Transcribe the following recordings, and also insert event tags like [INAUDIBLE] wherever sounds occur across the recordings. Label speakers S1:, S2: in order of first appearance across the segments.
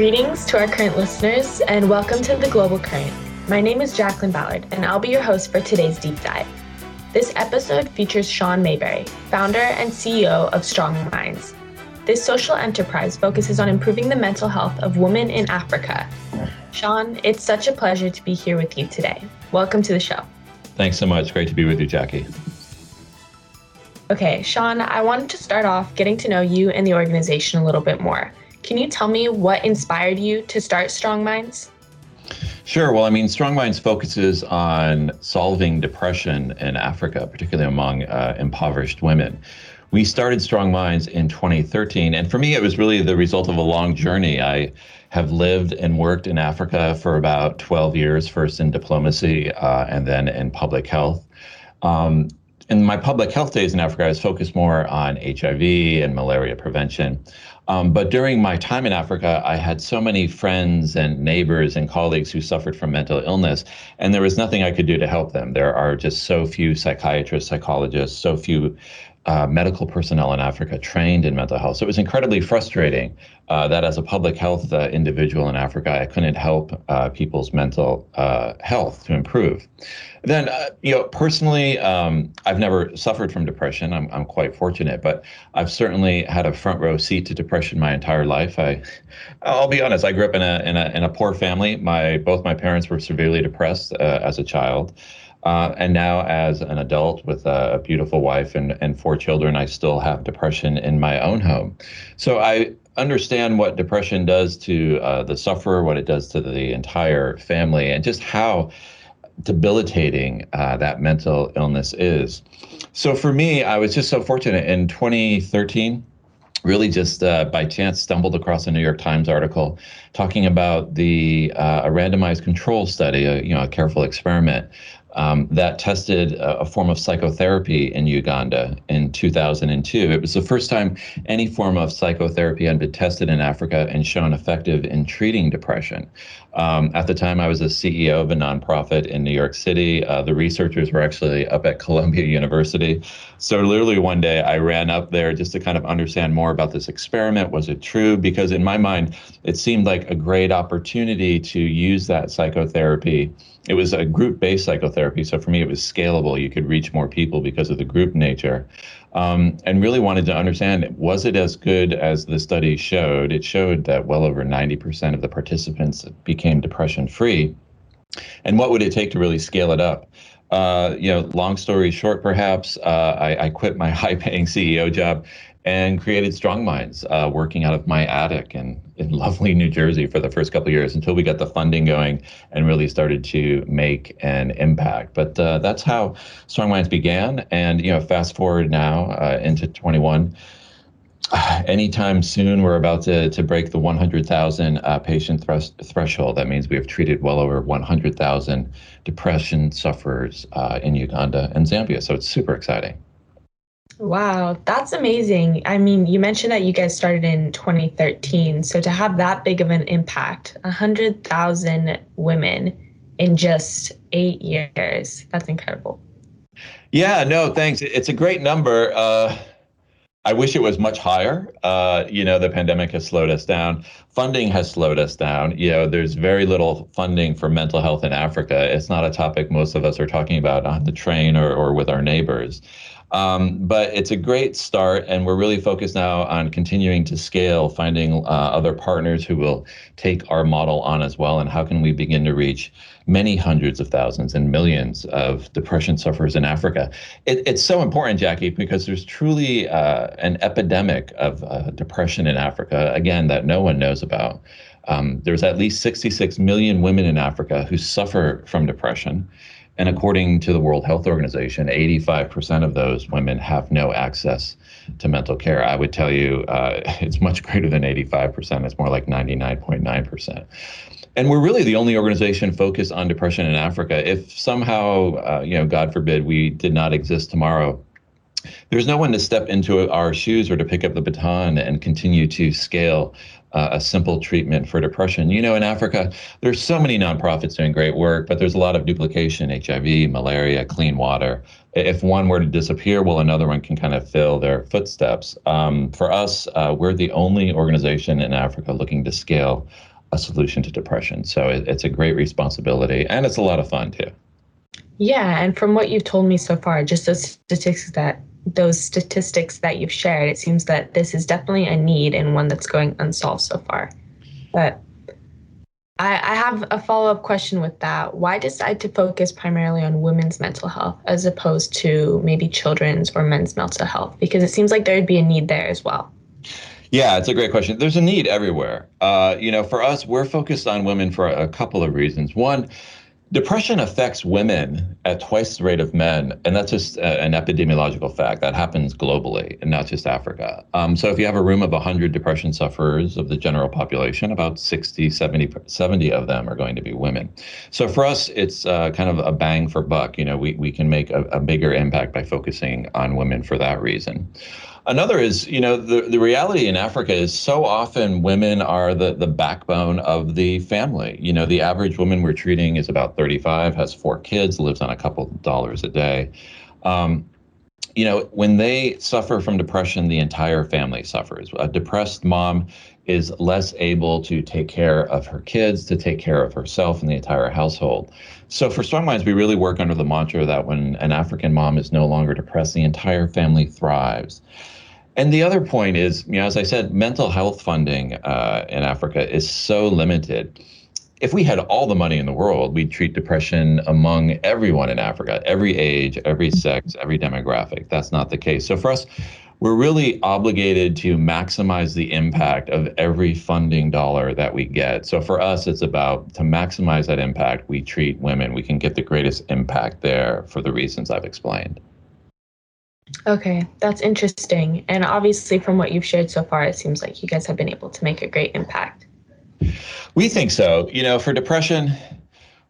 S1: Greetings to our current listeners, and welcome to the Global Current. My name is Jacqueline Ballard, and I'll be your host for today's deep dive. This episode features Sean Mayberry, founder and CEO of Strong Minds. This social enterprise focuses on improving the mental health of women in Africa. Sean, it's such a pleasure to be here with you today. Welcome to the show.
S2: Thanks so much. Great to be with you, Jackie.
S1: Okay, Sean, I wanted to start off getting to know you and the organization a little bit more. Can you tell me what inspired you to start Strong Minds?
S2: Sure. Well, I mean, Strong Minds focuses on solving depression in Africa, particularly among uh, impoverished women. We started Strong Minds in 2013, and for me, it was really the result of a long journey. I have lived and worked in Africa for about 12 years, first in diplomacy uh, and then in public health. Um, in my public health days in Africa, I was focused more on HIV and malaria prevention. Um, but during my time in Africa, I had so many friends and neighbors and colleagues who suffered from mental illness, and there was nothing I could do to help them. There are just so few psychiatrists, psychologists, so few uh, medical personnel in Africa trained in mental health. So it was incredibly frustrating uh, that as a public health uh, individual in Africa, I couldn't help uh, people's mental uh, health to improve. Then, uh, you know, personally, um, I've never suffered from depression. I'm, I'm quite fortunate, but I've certainly had a front row seat to depression my entire life. I, I'll be honest. I grew up in a in a in a poor family. My both my parents were severely depressed as a child. Uh, and now, as an adult with a, beautiful wife and, and four children, I still have depression in my own home. So I understand what depression does to uh, the sufferer, what it does to the entire family, and just how debilitating uh, that mental illness is. So for me, I was just so fortunate in 2013 really just uh, by chance stumbled across a New York Times article talking about the uh, a randomized control study, a, you know, a careful experiment um, that tested a, a, form of psychotherapy in Uganda in 2002. It was the first time any form of psychotherapy had been tested in Africa and shown effective in treating depression. Um, at the time, I was a CEO of a nonprofit in New York City. Uh, the researchers were actually up at Columbia [LAUGHS] University. So, literally, one day I ran up there just to kind of understand more about this experiment. Was it true? Because, in my mind, it seemed like a great opportunity to use that psychotherapy it was a group based psychotherapy. So for me, it was scalable. You could reach more people because of the group nature. Um, and really wanted to understand was it as good as the study showed? It showed that well over 90% of the participants became depression free. And what would it take to really scale it up? Uh, you know, long story short, perhaps uh, I, I, quit my [LAUGHS] high-paying CEO job and created Strong Minds, uh, working out of my attic in, in [LAUGHS] lovely New Jersey for the first couple years until we got the funding going and really started to make an impact. But uh, that's how Strong Minds began. And you know, fast forward now uh, into 21. [SIGHS] Anytime soon, we're about to, to break the 100,000 uh, patient thres- threshold. That means we have treated well over 100,000 depression sufferers uh, in Uganda and Zambia. So it's super exciting.
S1: Wow, that's amazing. I mean, you mentioned that you guys started in 2013. So to have that big of an impact, 100,000 women in just eight years, that's incredible.
S2: Yeah, no, thanks. It's a great number. Uh, I wish it was much higher. Uh, you know, the pandemic has slowed us down. Funding has slowed us down. You know, there's very little funding for mental health in Africa. It's not a topic most of us are talking about on the train or, or with our neighbors. Um, but it's a great start, and we're really focused now on continuing to scale, finding uh, other partners who will take our model on as well, and how can we begin to reach many hundreds of thousands and millions of depression sufferers in Africa. It, it's so important, Jackie, because there's truly uh, an epidemic of uh, depression in Africa, again, that no one knows about. Um, there's at least 66 million women in Africa who suffer from depression. And according to the World Health Organization, 85% of those women have no access to mental care. I would tell you uh, [LAUGHS] it's much greater than 85%. It's more like 99.9%. And we're really the only organization focused on depression in Africa. If somehow, uh, you know, God forbid, we did not exist tomorrow, there's no one to step into our shoes or to pick up the baton and continue to scale uh, a simple treatment for depression. You know, in Africa, there's so many nonprofits doing great work, but there's a lot of duplication HIV, malaria, clean water. If one were to disappear, well, another one can kind of fill their footsteps. Um, for us, uh, we're the only organization in Africa looking to scale a solution to depression. So it, it's a great responsibility, and it's a lot of fun too.
S1: Yeah, and from what you've told me so far, just those statistics that those statistics that you've shared, it seems that this is definitely a need and one that's going unsolved so far. But I, I have a follow up question with that. Why decide to focus primarily on women's mental health as opposed to maybe children's or men's mental health? Because it seems like there would be a need there as well.
S2: Yeah, it's a great question. There's a need everywhere. Uh, you know, for us, we're focused on women for a couple of reasons. One, Depression affects women at twice the rate of men, and that's just uh, an epidemiological fact that happens globally and not just Africa. Um, so if you have a room of 100 depression sufferers of the general population, about 60, 70, 70 of them are going to be women. So for us, it's uh, kind of a bang for buck. You know, we, we can make a, a bigger impact by focusing on women for that reason. Another is, you know, the, the reality in Africa is so often women are the, the backbone of the family. You know, the average woman we're treating is about 35, has four kids, lives on a couple dollars a day. Um, you know, when they suffer from depression, the entire family suffers. A depressed mom is less able to take care of her kids, to take care of herself and the entire household. So for Strong Minds, we really work under the mantra that when an African mom is no longer depressed, the entire family thrives. And the other point is, you know, as I said, mental health funding uh, in Africa is so limited. If we had all the money in the world, we'd treat depression among everyone in Africa, every age, every sex, every demographic. That's not the case. So for us, we're really obligated to maximize the impact of every funding dollar that we get. So for us, it's about to maximize that impact, we treat women. We can get the greatest impact there for the reasons I've explained.
S1: Okay, that's interesting. And obviously, from what you've shared so far, it seems like you guys have been able to make a great impact.
S2: We think so. You know, for depression,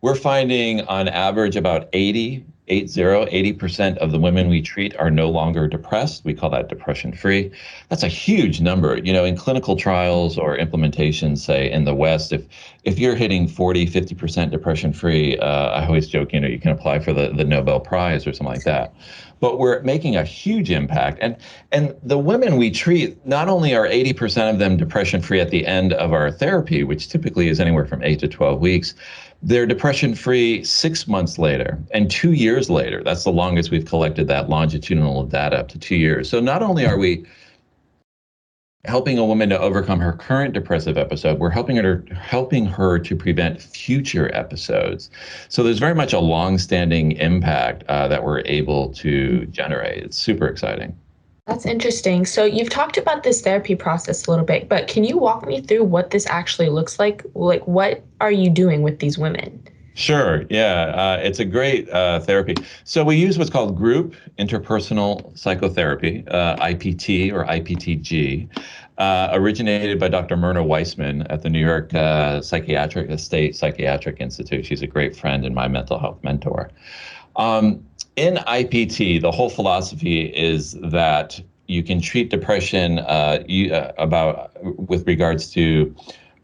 S2: we're finding on average about 80 80, 80% of the women we treat are no longer depressed. We call that depression free. That's a huge number. You know, in clinical trials or implementations, say in the West, if if you're hitting 40, 50% depression free, uh, I always joke, you know, you can apply for the, the Nobel Prize or something like that. But we're making a huge impact. And and the women we treat, not only are 80% of them depression free at the end of our therapy, which typically is anywhere from eight to 12 weeks, they're depression free six months later and two years later. That's the longest we've collected that longitudinal data up to two years. So not only are we helping a woman to overcome her current depressive episode, we're helping her helping her to prevent future episodes. So there's very much a long-standing impact uh, that we're able to generate. It's super exciting.
S1: That's interesting. So you've talked about this therapy process a little bit, but can you walk me through what this actually looks like? Like, what are you doing with these women?
S2: Sure. Yeah, uh, it's a great uh, therapy. So we use what's called group interpersonal psychotherapy, uh, IPT or IPTG, uh, originated by Dr. Myrna Weissman at the New York uh, Psychiatric State Psychiatric Institute. She's a great friend and my mental health mentor. Um, in IPT, the whole philosophy is that you can treat depression uh, you, about with regards to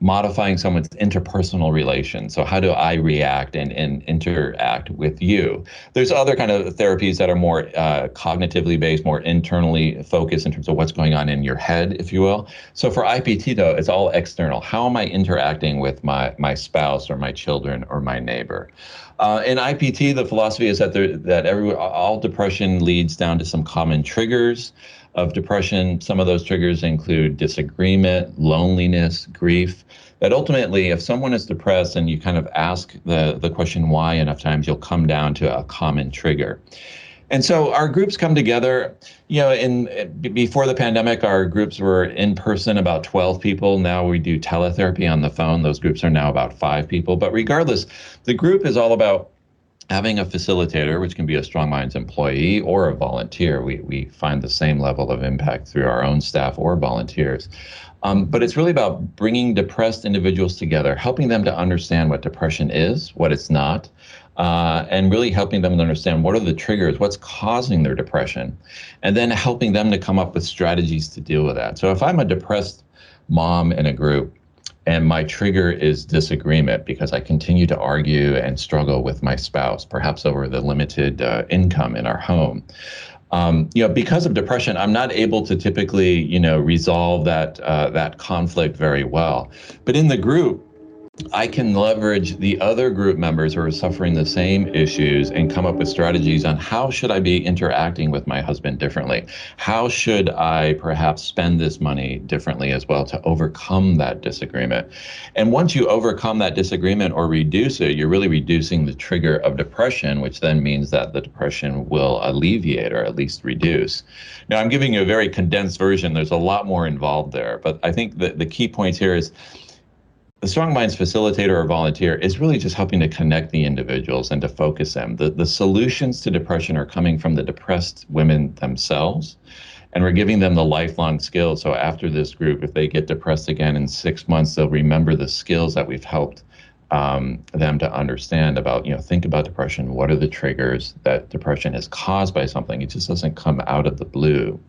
S2: modifying someone's interpersonal relation. So how do I react and, and interact with you? There's other kind of therapies that are more uh, cognitively based, more internally focused in terms of what's going on in your head, if you will. So for IPT though, it's all external. How am I interacting with my my spouse or my children or my neighbor? Uh, in IPT, the philosophy is that there, that every all depression leads down to some common triggers of depression. Some of those triggers include disagreement, loneliness, grief. That ultimately, if someone is depressed and you kind of ask the the question why enough times, you'll come down to a common trigger. And so our groups come together. You know, in before the pandemic, our groups were in person, about 12 people. Now we do teletherapy on the phone. Those groups are now about five people. But regardless, the group is all about having a facilitator, which can be a Strong Minds employee or a volunteer. We we find the same level of impact through our own staff or volunteers. Um, but it's really about bringing depressed individuals together, helping them to understand what depression is, what it's not, uh, and really helping them to understand what are the triggers, what's causing their depression, and then helping them to come up with strategies to deal with that. So if I'm a depressed mom in a group and my trigger is disagreement because I continue to argue and struggle with my spouse, perhaps over the limited uh, income in our home. Um, you know, because of depression, I'm not able to typically, you know, resolve that uh, that conflict very well. But in the group, I can leverage the other group members who are suffering the same issues and come up with strategies on how should I be interacting with my husband differently? How should I perhaps spend this money differently as well to overcome that disagreement? And once you overcome that disagreement or reduce it, you're really reducing the trigger of depression, which then means that the depression will alleviate or at least reduce. Now, I'm giving you a very condensed version. There's a lot more involved there, but I think that the key points here is the Strong Minds facilitator or volunteer is really just helping to connect the individuals and to focus them. The, the solutions to depression are coming from the depressed women themselves, and we're giving them the lifelong skills. So after this group, if they get depressed again in six months, they'll remember the skills that we've helped um, them to understand about, you know, think about depression. What are the triggers that depression is caused by something? It just doesn't come out of the blue.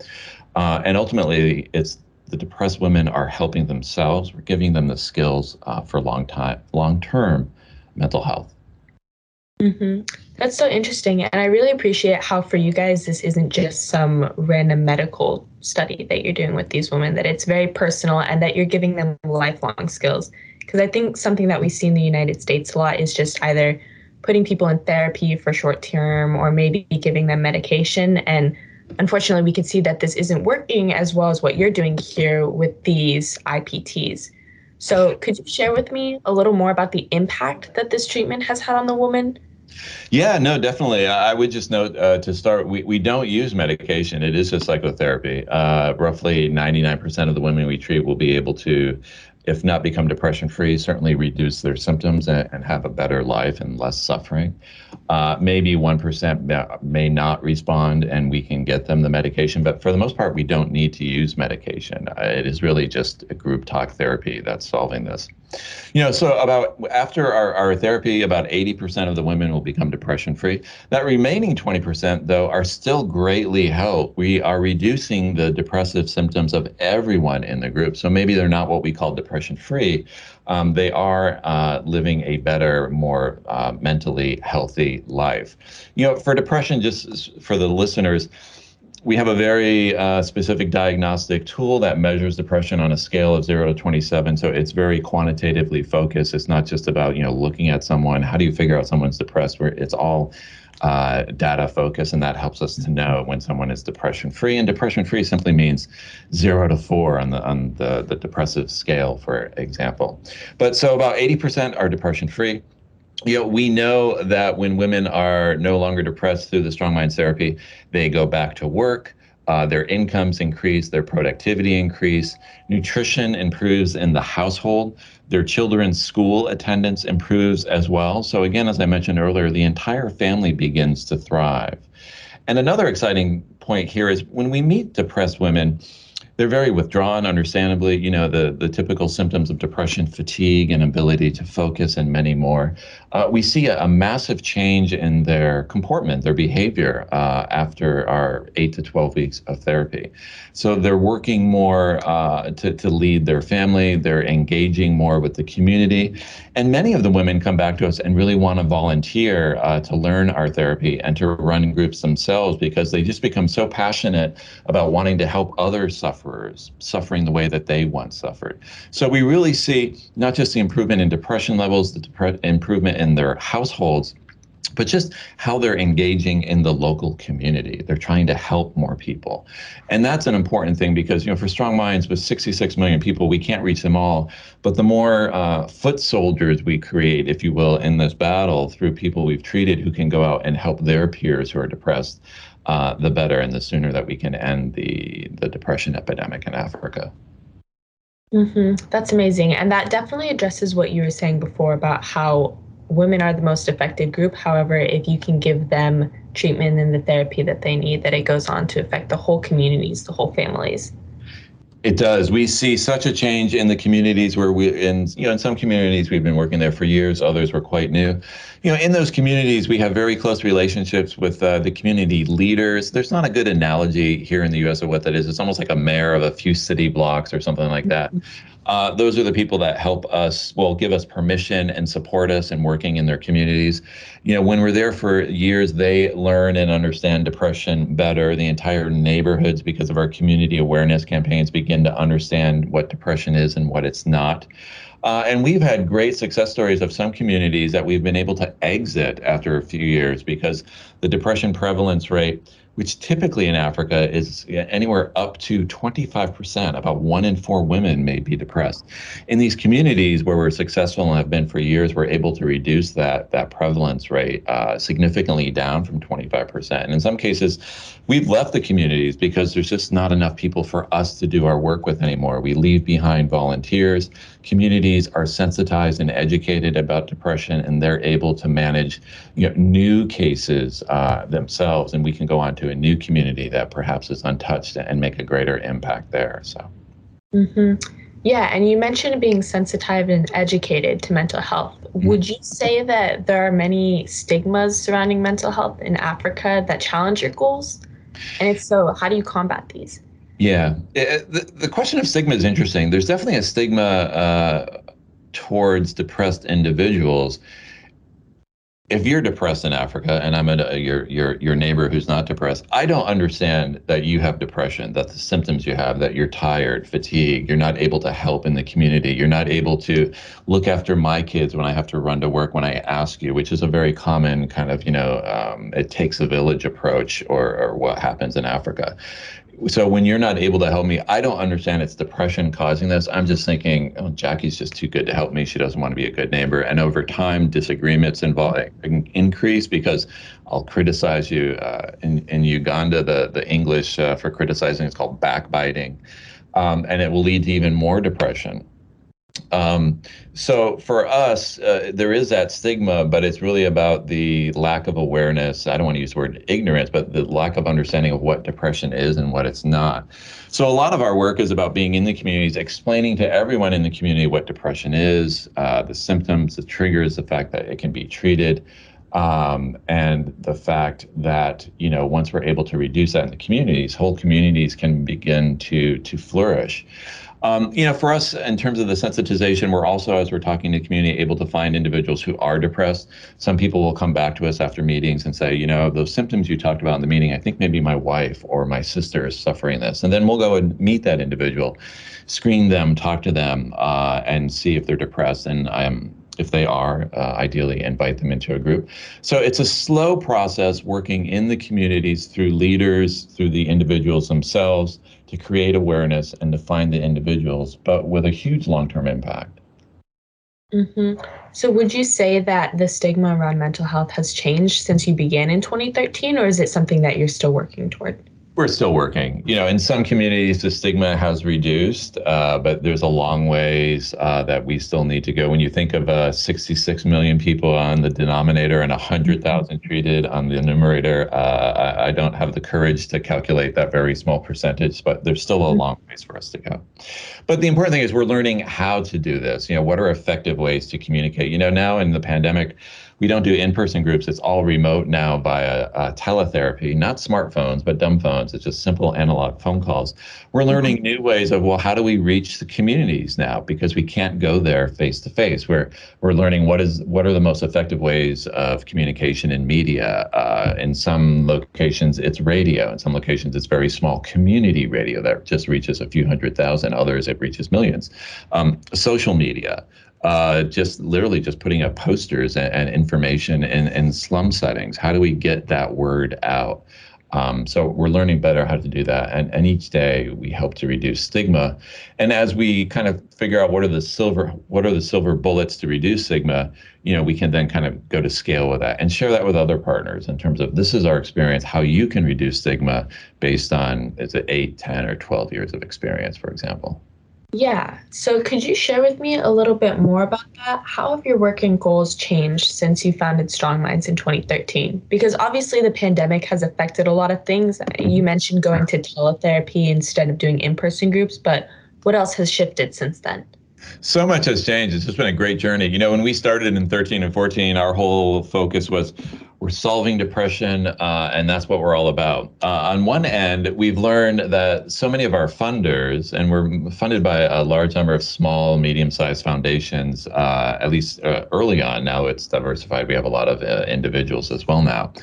S2: Uh, and ultimately, it's the depressed women are helping themselves. We're giving them the skills uh, for long time, long term mental health.
S1: Mm-hmm. That's so interesting. And I really appreciate how, for you guys, this isn't just some random medical study that you're doing with these women, that it's very personal and that you're giving them lifelong skills. Because I think something that we see in the United States a lot is just either putting people in therapy for short term or maybe giving them medication. And unfortunately, we can see that this isn't working as well as what you're doing here with these IPTs. So, could you share with me a little more about the impact that this treatment has had on the woman?
S2: Yeah, no, definitely. I would just note uh, to start, we, we don't use medication. It is just psychotherapy. Uh, roughly 99% of the women we treat will be able to if not become depression free, certainly reduce their symptoms and, and, have a better life and less suffering. Uh, maybe 1% may not respond and we can get them the medication, but for the most part, we don't need to use medication. Uh, it is really just a group talk therapy that's solving this. You know, so about after our, our therapy, about 80% of the women will become depression free. That remaining 20%, though, are still greatly helped. We are reducing the depressive symptoms of everyone in the group. So maybe they're not what we call depression free. Um, they are uh, living a better, more uh, mentally healthy life. You know, for depression, just for the listeners, we have a very uh, specific diagnostic tool that measures depression on a scale of 0 to 27 so it's very quantitatively focused. It's not just about you know looking at someone how do you figure out someone's depressed? Where it's all uh, data focus and that helps us to know when someone is depression free and depression free simply means 0 to 4 on the on the, the depressive scale for example. But so about 80% are depression free you know, we know that when women are no longer depressed through the Strong Minds therapy, they go back to work. Uh, their incomes increase, their productivity increase, nutrition improves in the household, their children's school attendance improves as well. So again, as I mentioned earlier, the entire family begins to thrive. And another exciting point here is when we meet depressed women, they're very withdrawn, understandably. You know, the, the typical symptoms of depression, fatigue, and ability to focus, and many more. Uh, we see a, a, massive change in their comportment, their behavior uh, after our eight to 12 weeks of therapy. So they're working more uh, to, to lead their family, they're engaging more with the community. And many of the women come back to us and really want to volunteer uh, to learn our therapy and to run groups themselves because they just become so passionate about wanting to help other sufferers suffering the way that they once suffered. So we really see not just the improvement in depression levels, the dep- improvement in their households but just how they're engaging in the local community. They're trying to help more people. And that's an important thing because, you know, for Strong Minds, with 66 million people, we can't reach them all. But the more uh, foot soldiers we create, if you will, in this battle through people we've treated who can go out and help their peers who are depressed, uh, the better and the sooner that we can end the, the depression epidemic in Africa.
S1: Mm-hmm. That's amazing. And that definitely addresses what you were saying before about how women are the most affected group. However, if you can give them treatment and the therapy that they need, that it goes on to affect the whole communities, the whole families.
S2: It does. We see such a change in the communities where we, in you know, in some communities we've been working there for years. Others were quite new. You know, in those communities we have very close relationships with uh, the community leaders. There's not a good analogy here in the U.S. of what that is. It's almost like a mayor of a few city blocks or something like that. Uh, those are the people that help us, well, give us permission and support us in working in their communities. You know, when we're there for years, they learn and understand depression better. The entire neighborhoods, because of our community awareness campaigns, begin to understand what depression is and what it's not. Uh, and we've had great success stories of some communities that we've been able to exit after a few years because the depression prevalence rate which typically in Africa is anywhere up to 25%. About one in four women may be depressed. In these communities where we're successful and have been for years, we're able to reduce that that prevalence rate uh, significantly down from 25%. And in some cases, we've left the communities because there's just not enough people for us to do our work with anymore. We leave behind volunteers. Communities are sensitized and educated about depression, and they're able to manage you know, new cases uh, themselves. And we can go on to a new community that perhaps is untouched and make a greater impact there. So.
S1: Mm-hmm. Yeah, and you mentioned being sensitized and educated to mental health. Mm-hmm. Would you say that there are many stigmas surrounding mental health in Africa that challenge your goals? And if so, how do you combat these?
S2: Yeah, it, the, the question of stigma is interesting. There's definitely a stigma uh, towards depressed individuals. If you're depressed in Africa and I'm a, your your your neighbor who's not depressed, I don't understand that you have depression, that the symptoms you have, that you're tired, fatigued, you're not able to help in the community, you're not able to look after my kids when I have to run to work when I ask you, which is a very common kind of you know um, it takes a village approach or or what happens in Africa so when you're not able to help me, I don't understand it's depression causing this. I'm just thinking, oh, Jackie's just too good to help me. She doesn't want to be a good neighbor. And over time, disagreements involve increase because I'll criticize you. Uh, in in Uganda, the the English uh, for criticizing is called backbiting, um, and it will lead to even more depression. Um, so for us, uh, there is that stigma, but it's really about the lack of awareness. I don't want to use the word ignorance, but the lack of understanding of what depression is and what it's not. So a lot of our work is about being in the communities, explaining to everyone in the community what depression is, uh, the symptoms, the triggers, the fact that it can be treated. Um, and the fact that you know once we're able to reduce that in the communities, whole communities can begin to to flourish. Um, you know, for us, in terms of the sensitization, we're also, as we're talking to the community, able to find individuals who are depressed. Some people will come back to us after meetings and say, you know, those symptoms you talked about in the meeting, I think maybe my wife or my sister is suffering this. And then we'll go and meet that individual, screen them, talk to them, uh, and see if they're depressed. And I'm if they are, uh, ideally invite them into a group. So it's a slow process working in the communities through leaders, through the individuals themselves, to create awareness and to find the individuals, but with a huge long term impact.
S1: Mm-hmm. So, would you say that the stigma around mental health has changed since you began in 2013, or is it something that you're still working toward?
S2: We're still working. You know, in some communities, the stigma has reduced, uh, but there's a long ways uh, that we still need to go. When you think of uh, 66 million people on the denominator and 100,000 treated on the numerator, uh, I, I, don't have the courage to calculate that very small percentage, but there's still a mm-hmm. long ways for us to go. But the important thing is we're learning how to do this. You know, what are effective ways to communicate? You know, now in the pandemic, we don't do in-person groups. It's all remote now via uh, teletherapy, not smartphones, but dumb phones. It's just simple analog phone calls. We're mm-hmm. learning new ways of well, how do we reach the communities now? Because we can't go there face to face. We're we're learning what is what are the most effective ways of communication in media. Uh, in some locations, it's radio. In some locations, it's very small community radio that just reaches a few hundred thousand. Others, it reaches millions. Um, social media uh, just literally just putting up posters and, and information in, in slum settings. How do we get that word out? Um, so we're learning better how to do that, and, and each day we hope to reduce stigma. And as we kind of figure out what are the silver what are the silver bullets to reduce stigma, you know, we can then kind of go to scale with that and share that with other partners in terms of this is our experience, how you can reduce stigma based on is it eight, 10, or 12 years of experience, for example.
S1: Yeah. So could you share with me a little bit more about that? How have your work and goals changed since you founded Strong Minds in 2013? Because obviously the pandemic has affected a lot of things. You mentioned going to teletherapy instead of doing in person groups, but what else has shifted since then?
S2: So much has changed. It's just been a great journey. You know, when we started in 13 and 14, our whole focus was we're solving depression, uh, and that's what we're all about. Uh, on one end, we've learned that so many of our funders, and we're funded by a large number of small, medium sized foundations, uh, at least uh, early on. Now it's diversified. We have a lot of uh, individuals as well now.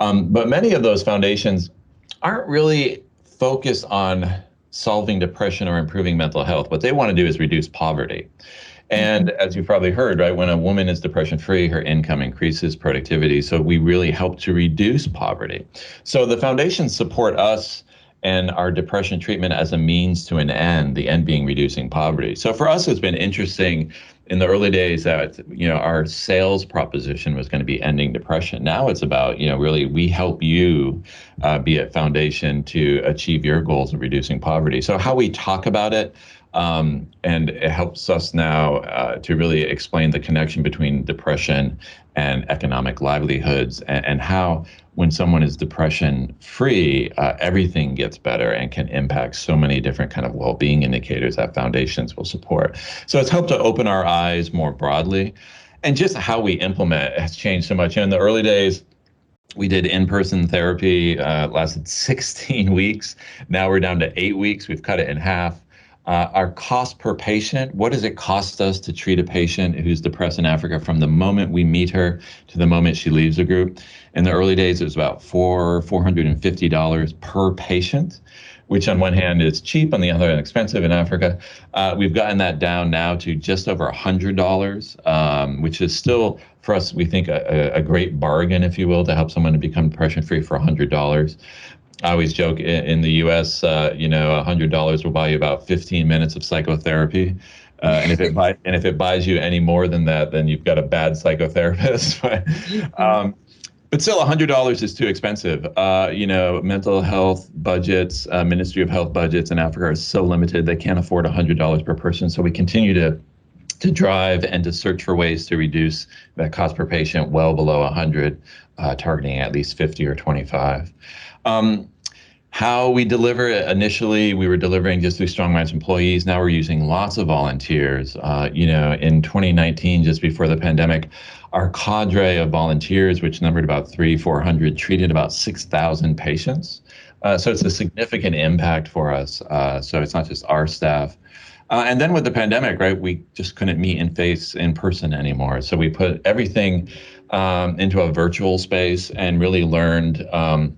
S2: Um, but many of those foundations aren't really focused on solving depression or improving mental health. What they want to do is reduce poverty. And as you've probably heard, right, when a woman is depression free, her income increases, productivity. So we really help to reduce poverty. So the foundations support us and our depression treatment as a means to an end, the end being reducing poverty. So for us, it's been interesting in the early days that you know our sales proposition was going to be ending depression. Now it's about you know really we help you uh, be a foundation to achieve your goals of reducing poverty. So how we talk about it. Um, and it helps us now uh, to really explain the connection between depression and economic livelihoods and, and how when someone is depression free uh, everything gets better and can impact so many different kind of well-being indicators that foundations will support. So it's helped to open our eyes more broadly. And just how we implement has changed so much. In the early days we did in-person therapy uh, lasted [LAUGHS] 16 weeks. Now we're down to eight weeks. We've cut it in half uh, our cost per patient, what does it cost us to treat a patient who's depressed in Africa from the moment we meet her to the moment she leaves the group? In the early days, it was about four, $450 per patient, which on one hand is cheap, on the other hand expensive in Africa. Uh, we've gotten that down now to just over $100, um, which is still, for us, we think a, a great bargain, if you will, to help someone to become depression free for $100. I always joke in the U.S., uh, you know, hundred dollars will buy you about 15 minutes of psychotherapy, uh, and if it and if it buys you any more than that, then you've got a bad psychotherapist. [LAUGHS] Mm-hmm. um, but still, hundred dollars is too expensive. Uh, you know, mental health budgets, uh, Ministry of Health budgets in Africa are so limited; they can't afford hundred dollars per person. So we continue to to drive and to search for ways to reduce that cost per patient well below 100, uh, targeting at least 50 or 25. Um, how we deliver it initially we were delivering just through strong minds employees. Now we're using lots of volunteers. Uh, you know in 2019 just before the pandemic our cadre of volunteers which numbered about three 400 treated about 6000 patients. Uh, so it's a significant impact for us. Uh, so it's not just our staff. Uh, and then with the pandemic right we just couldn't meet in face in person anymore. So we put everything um, into a virtual space and really learned um,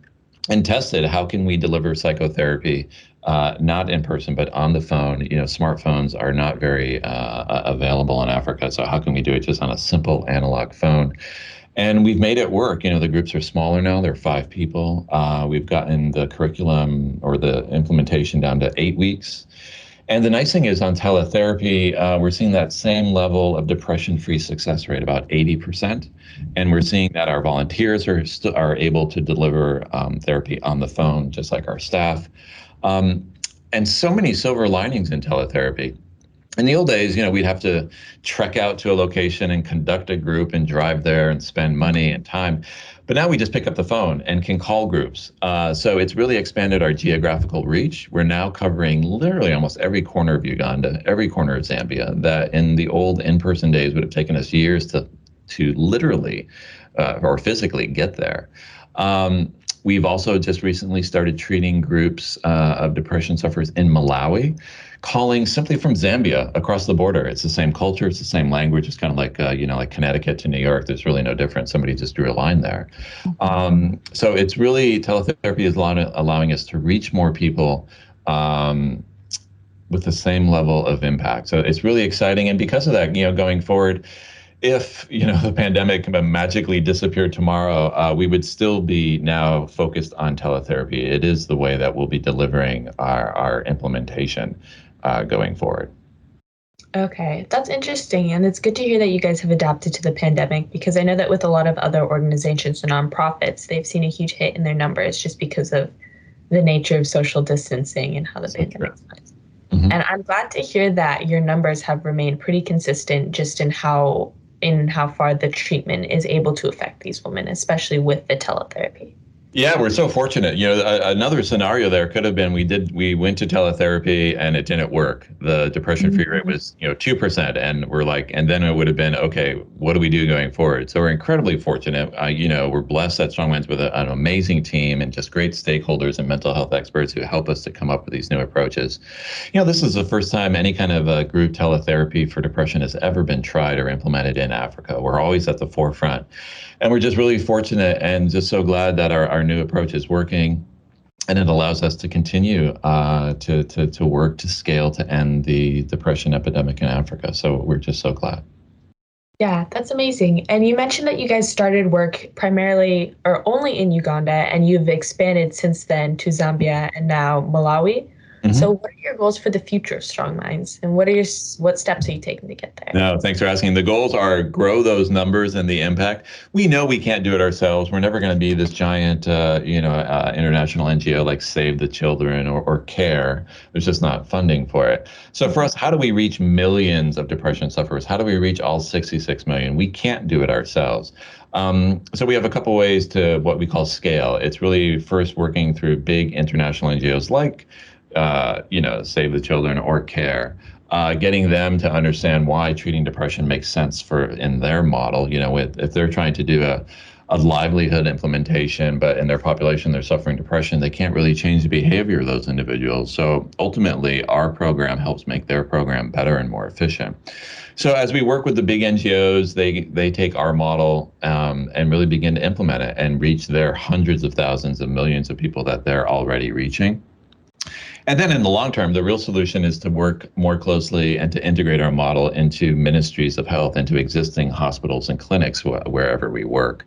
S2: and tested how can we deliver psychotherapy uh, not in person but on the phone. You know smartphones are not very uh, available in africa so how can we do it just on a simple analog phone? And we've made it work. You know the groups are smaller now. They're five people. Uh, we've gotten the curriculum or the implementation down to eight weeks and the nice thing is on teletherapy, uh, we're seeing that same level of depression-free success rate, about 80%. And we're seeing that our volunteers are st- are able to deliver um, therapy on the phone, just like our staff. Um, and so many silver linings in teletherapy. In the old days, you know, we'd have to trek out to a location and conduct a group and drive there and spend money and time. But now we just pick up the phone and can call groups. Uh, so it's really expanded our geographical reach. We're now covering literally almost every corner of Uganda, every corner of Zambia, that in the old in person days would have taken us years to, to literally uh, or physically get there. Um, we've also just recently started treating groups uh, of depression sufferers in Malawi calling simply from Zambia across the border. It's the same culture, it's the same language. It's kind of like uh, you know, like Connecticut to New York. There's really no difference. Somebody just drew a line there. Um, so it's really teletherapy is allowing, us to reach more people. Um, with the same level of impact. So it's really exciting. And because of that, you know, going forward, if you know [LAUGHS] the pandemic magically disappeared tomorrow, uh, we would still be now focused on teletherapy. It is the way that we'll be delivering our, our implementation uh, going forward.
S1: Okay, that's interesting. And it's good to hear that you guys have adapted to the pandemic because I know that with a lot of other organizations and nonprofits, they've seen a huge hit in their numbers just because of the nature of social distancing and how the so pandemic mm-hmm. And I'm glad to hear that your numbers have remained pretty consistent just in how in how far the treatment is able to affect these women, especially with the teletherapy.
S2: Yeah, we're so fortunate. You know, a, another scenario there could have been we did we went to teletherapy and it didn't work. The depression free rate mm-hmm. was you know two percent, and we're like, and then it would have been okay. What do we do going forward? So we're incredibly fortunate. Uh, you know, we're blessed at Strong Minds with a, an amazing team and just great stakeholders and mental health experts who help us to come up with these new approaches. You know, this is the first time any kind of a group teletherapy for depression has ever been tried or implemented in Africa. We're always at the forefront and we're just really fortunate and just so glad that our, our new approach is working and it allows us to continue uh, to, to, to work to scale to end the depression epidemic in Africa. So we're just so glad.
S1: Yeah, that's amazing. And you mentioned that you guys started work primarily or only in Uganda, and you've expanded since then to Zambia and now Malawi. Mm-hmm. So, what are your goals for the future of Strong Minds, and what are your what steps are you taking to get there?
S2: No, thanks for asking. The goals are grow those numbers and the impact. We know we can't do it ourselves. We're never going to be this giant, uh, you know, uh, international NGO like Save the Children or, or CARE. There's just not funding for it. So for us, how do we reach millions of depression sufferers? How do we reach all 66 million? We can't do it ourselves. Um, so we have a couple ways to what we call scale. It's really first working through big international NGOs like uh, you know, Save the Children or CARE, uh, getting them to understand why treating depression makes sense for in their model. You know, with, if they're trying to do a, a livelihood implementation, but in their population they're suffering depression, they can't really change the behavior of those individuals. So ultimately, our program helps make their program better and more efficient. So as we work with the big NGOs, they they take our model um, and really begin to implement it and reach their hundreds of thousands of millions of people that they're already reaching. And then in the long term, the real solution is to work more closely and to integrate our model into ministries of health, into existing hospitals and clinics wh- wherever we work.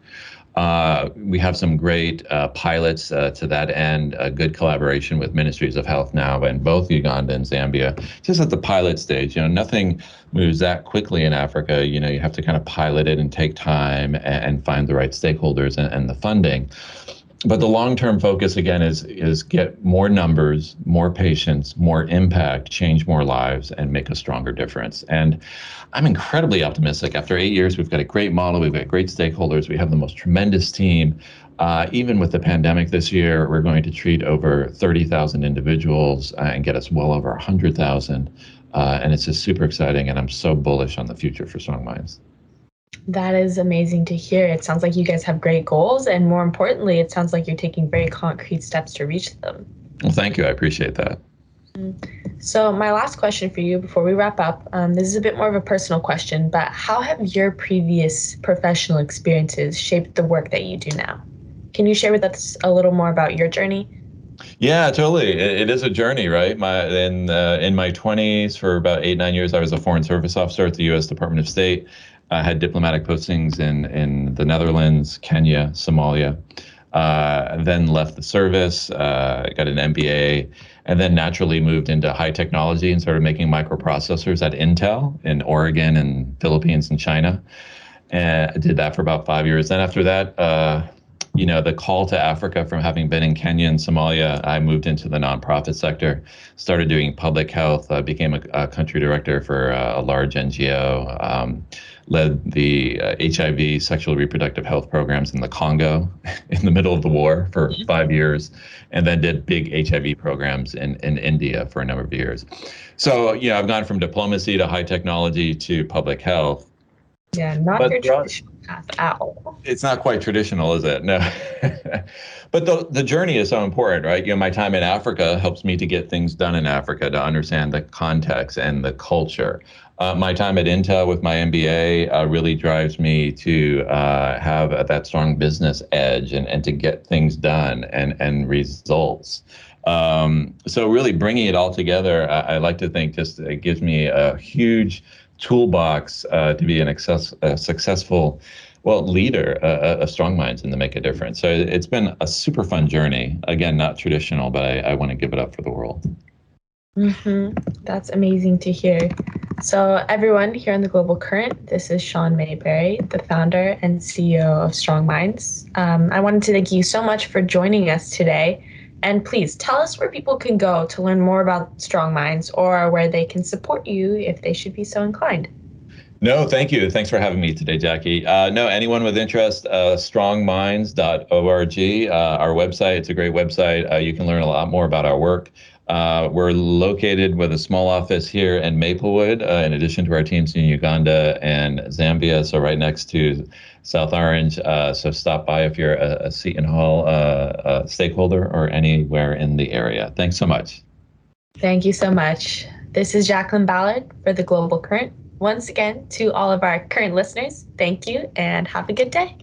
S2: Uh, we have some great uh, pilots uh, to that end, a good collaboration with ministries of health now in both Uganda and Zambia, just at the pilot stage. You know, nothing moves that quickly in Africa. You know, you have to kind of pilot it and take time and, and find the right stakeholders and, and the funding but the long-term focus again is is get more numbers, more patients, more impact, change more lives, and make a stronger difference. And I'm incredibly optimistic. After eight years, we've got a great model, we've got great stakeholders, we have the most tremendous team. Uh, even with the pandemic this year, we're going to treat over 30,000 individuals uh, and get us well over 100,000. Uh, and it's just super exciting, and I'm so bullish on the future for Strong Minds.
S1: That is amazing to hear. It sounds like you guys have great goals, and more importantly, it sounds like you're taking very concrete steps to reach them.
S2: Well, thank you. I appreciate that.
S1: So, my last question for you before we wrap up um, this is a bit more of a personal question, but how have your previous professional experiences shaped the work that you do now? Can you share with us a little more about your journey?
S2: Yeah, totally. It, it is a journey, right? My in uh, in my 20s for about eight nine years, I was a foreign service officer at the U.S. Department of State. I had diplomatic postings in, in the Netherlands, Kenya, Somalia. Uh, then left the service, uh, got an MBA, and then naturally moved into high technology and started making microprocessors at Intel in Oregon and Philippines and China. And I did that for about five years. Then after that, uh, you know, the call to Africa from having been in Kenya and Somalia, I moved into the nonprofit sector, started doing public health, uh, became a, a, country director for uh, a large NGO. Um, led the uh, HIV sexual reproductive health programs in the Congo [LAUGHS] in the middle of the war for mm-hmm. five years, and then did big HIV programs in, in India for a number of years. So, you know, I've gone from diplomacy to high technology to public health.
S1: Yeah, not but your traditional path at all.
S2: It's not quite traditional, is it? No. [LAUGHS] but the the journey is so important, right? You know, my time in Africa helps me to get things done in Africa to understand the context and the culture. Uh, my time at Intel with my MBA uh, really drives me to uh, have that strong business edge and, and to get things done and, and results. Um, so really bringing it all together, I, I, like to think just it gives me a huge toolbox uh, to be an access, a successful well leader uh, of strong minds and to make a difference. So it's been a super fun journey. Again, not traditional, but I, I want to give it up for the world.
S1: Mm-hmm. That's amazing to hear. So, everyone here on the Global Current, this is Sean Mayberry, the founder and CEO of Strong Minds. Um, I wanted to thank you so much for joining us today. And please tell us where people can go to learn more about Strong Minds or where they can support you if they should be so inclined.
S2: No, thank you. Thanks for having me today, Jackie. Uh, no, anyone with interest, uh, strongminds.org, uh, our website. It's a great website. Uh, you can learn a lot more about our work. Uh, we're located with a small office here in Maplewood, uh, in addition to our teams in Uganda and Zambia, so right next to South Orange. Uh, so stop by if you're a, a Seton Hall uh, stakeholder or anywhere in the area. Thanks so much.
S1: Thank you so much. This is Jacqueline Ballard for the Global Current. Once again, to all of our current listeners, thank you and have a good day.